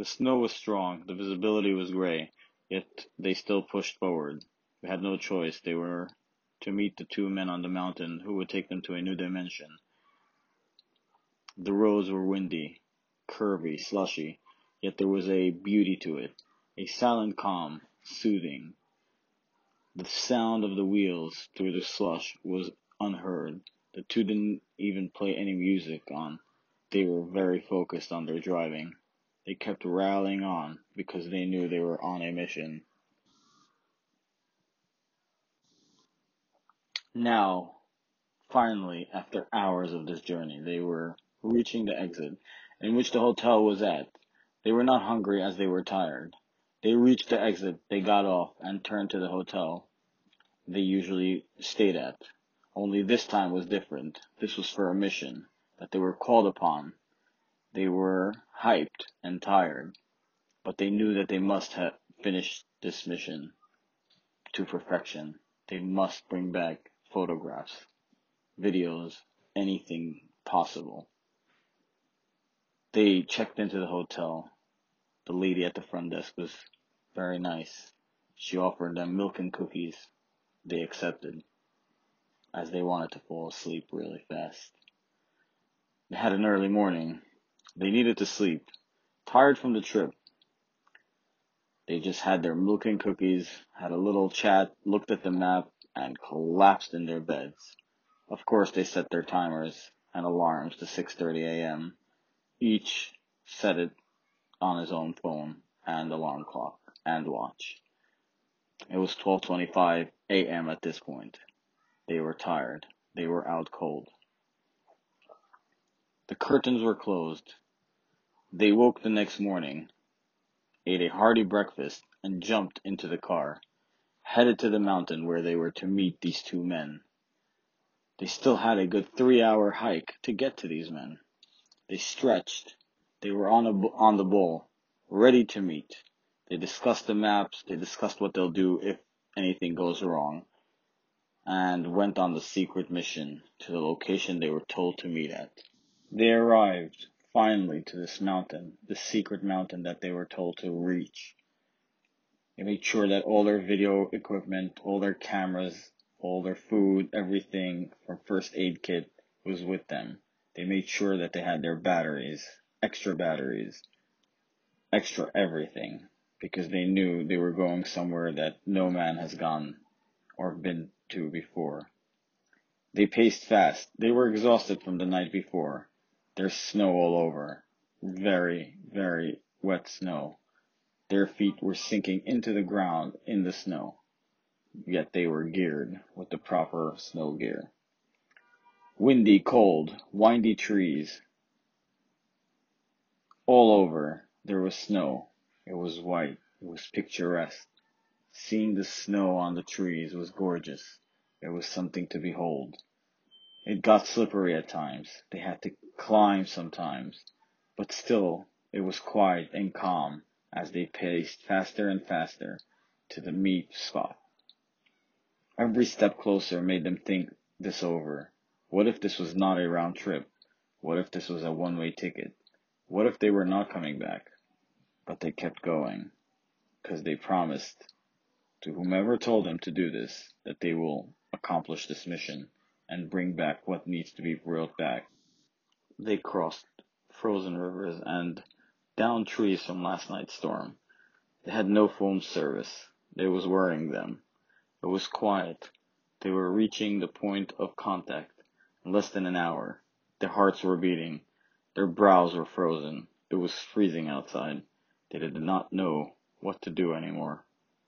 The snow was strong, the visibility was gray, yet they still pushed forward. They had no choice. They were to meet the two men on the mountain who would take them to a new dimension. The roads were windy, curvy, slushy, yet there was a beauty to it, a silent calm, soothing. The sound of the wheels through the slush was unheard. The two didn't even play any music on. They were very focused on their driving. They kept rallying on because they knew they were on a mission. Now, finally, after hours of this journey, they were reaching the exit in which the hotel was at. They were not hungry as they were tired. They reached the exit, they got off, and turned to the hotel they usually stayed at. Only this time was different. This was for a mission that they were called upon. They were hyped and tired, but they knew that they must have finished this mission to perfection. They must bring back photographs, videos, anything possible. They checked into the hotel. The lady at the front desk was very nice. She offered them milk and cookies. They accepted, as they wanted to fall asleep really fast. They had an early morning. They needed to sleep. Tired from the trip. They just had their milk and cookies, had a little chat, looked at the map, and collapsed in their beds. Of course, they set their timers and alarms to 6:30 a.m. Each set it on his own phone and alarm clock and watch. It was 12:25 a.m. at this point. They were tired. They were out cold. The curtains were closed. They woke the next morning, ate a hearty breakfast, and jumped into the car, headed to the mountain where they were to meet these two men. They still had a good three hour hike to get to these men. They stretched. They were on, a, on the bull, ready to meet. They discussed the maps. They discussed what they'll do if anything goes wrong. And went on the secret mission to the location they were told to meet at. They arrived, finally, to this mountain, the secret mountain that they were told to reach. They made sure that all their video equipment, all their cameras, all their food, everything from first aid kit was with them. They made sure that they had their batteries, extra batteries, extra everything, because they knew they were going somewhere that no man has gone or been to before. They paced fast. They were exhausted from the night before. There's snow all over. Very, very wet snow. Their feet were sinking into the ground in the snow. Yet they were geared with the proper snow gear. Windy, cold, windy trees. All over there was snow. It was white. It was picturesque. Seeing the snow on the trees was gorgeous. It was something to behold. It got slippery at times. They had to climb sometimes. But still, it was quiet and calm as they paced faster and faster to the meet spot. Every step closer made them think this over. What if this was not a round trip? What if this was a one way ticket? What if they were not coming back? But they kept going, because they promised to whomever told them to do this that they will accomplish this mission and bring back what needs to be brought back. They crossed frozen rivers and down trees from last night's storm. They had no phone service. It was worrying them. It was quiet. They were reaching the point of contact in less than an hour. Their hearts were beating. Their brows were frozen. It was freezing outside. They did not know what to do anymore,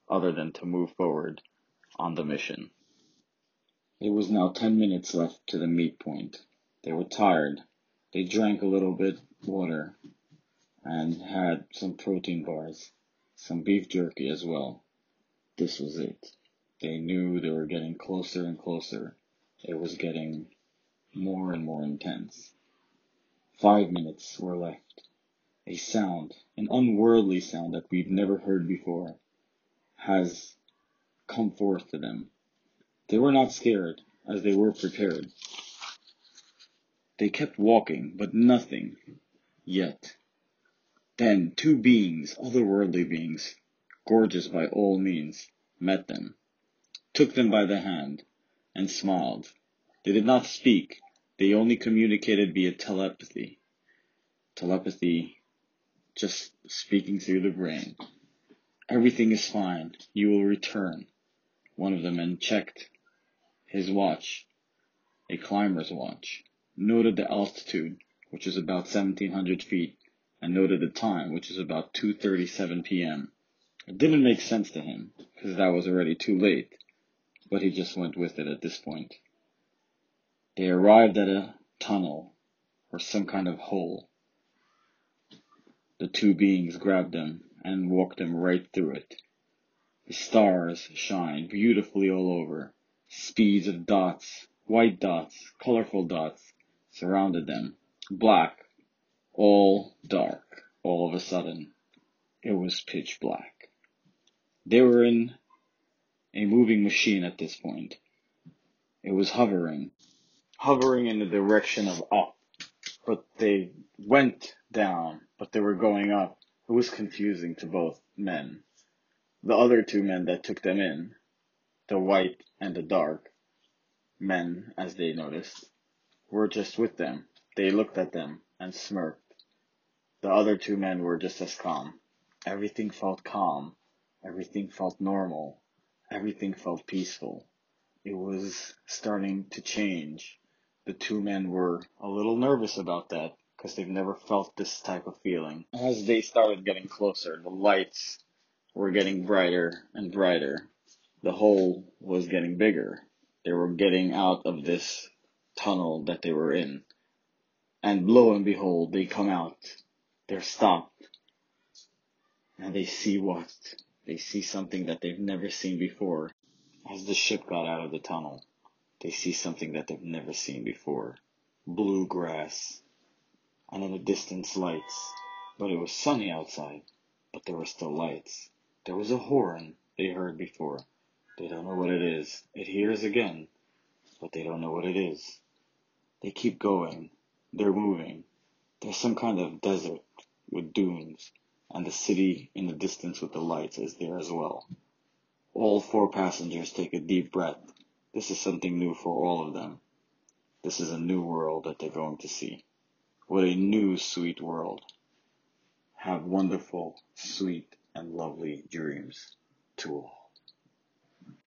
other than to move forward on the mission. It was now ten minutes left to the meet point. They were tired. They drank a little bit water and had some protein bars, some beef jerky as well. This was it. They knew they were getting closer and closer. It was getting more and more intense. Five minutes were left. A sound, an unworldly sound that we've never heard before, has come forth to them. They were not scared, as they were prepared. They kept walking, but nothing. Yet, Then two beings, otherworldly beings, gorgeous by all means, met them, took them by the hand, and smiled. They did not speak, they only communicated via telepathy. Telepathy, just speaking through the brain. Everything is fine. You will return. One of the men checked his watch, a climber's watch, noted the altitude, which is about 1700 feet, and noted the time, which is about 2.37 p.m. It didn't make sense to him, because that was already too late, but he just went with it at this point. They arrived at a tunnel, or some kind of hole. The two beings grabbed them and walked them right through it. The stars shine beautifully all over. Speeds of dots, white dots, colorful dots, surrounded them. Black, all dark, all of a sudden. It was pitch black. They were in a moving machine at this point. It was hovering, hovering in the direction of up, but they went down, but they were going up. It was confusing to both men. The other two men that took them in, the white and the dark men, as they noticed, were just with them. They looked at them and smirked. The other two men were just as calm. Everything felt calm. Everything felt normal. Everything felt peaceful. It was starting to change. The two men were a little nervous about that because they've never felt this type of feeling. As they started getting closer, the lights were getting brighter and brighter. The hole was getting bigger. They were getting out of this tunnel that they were in. And lo and behold, they come out. They're stopped. And they see what? They see something that they've never seen before. As the ship got out of the tunnel, they see something that they've never seen before. Blue grass. And in the distance lights. But it was sunny outside. But there were still lights. There was a horn they heard before. They don't know what it is. It hears again, but they don't know what it is. They keep going. They're moving. There's some kind of desert with dunes, and the city in the distance with the lights is there as well. All four passengers take a deep breath. This is something new for all of them. This is a new world that they're going to see. What a new sweet world. Have wonderful, sweet, and lovely dreams to all.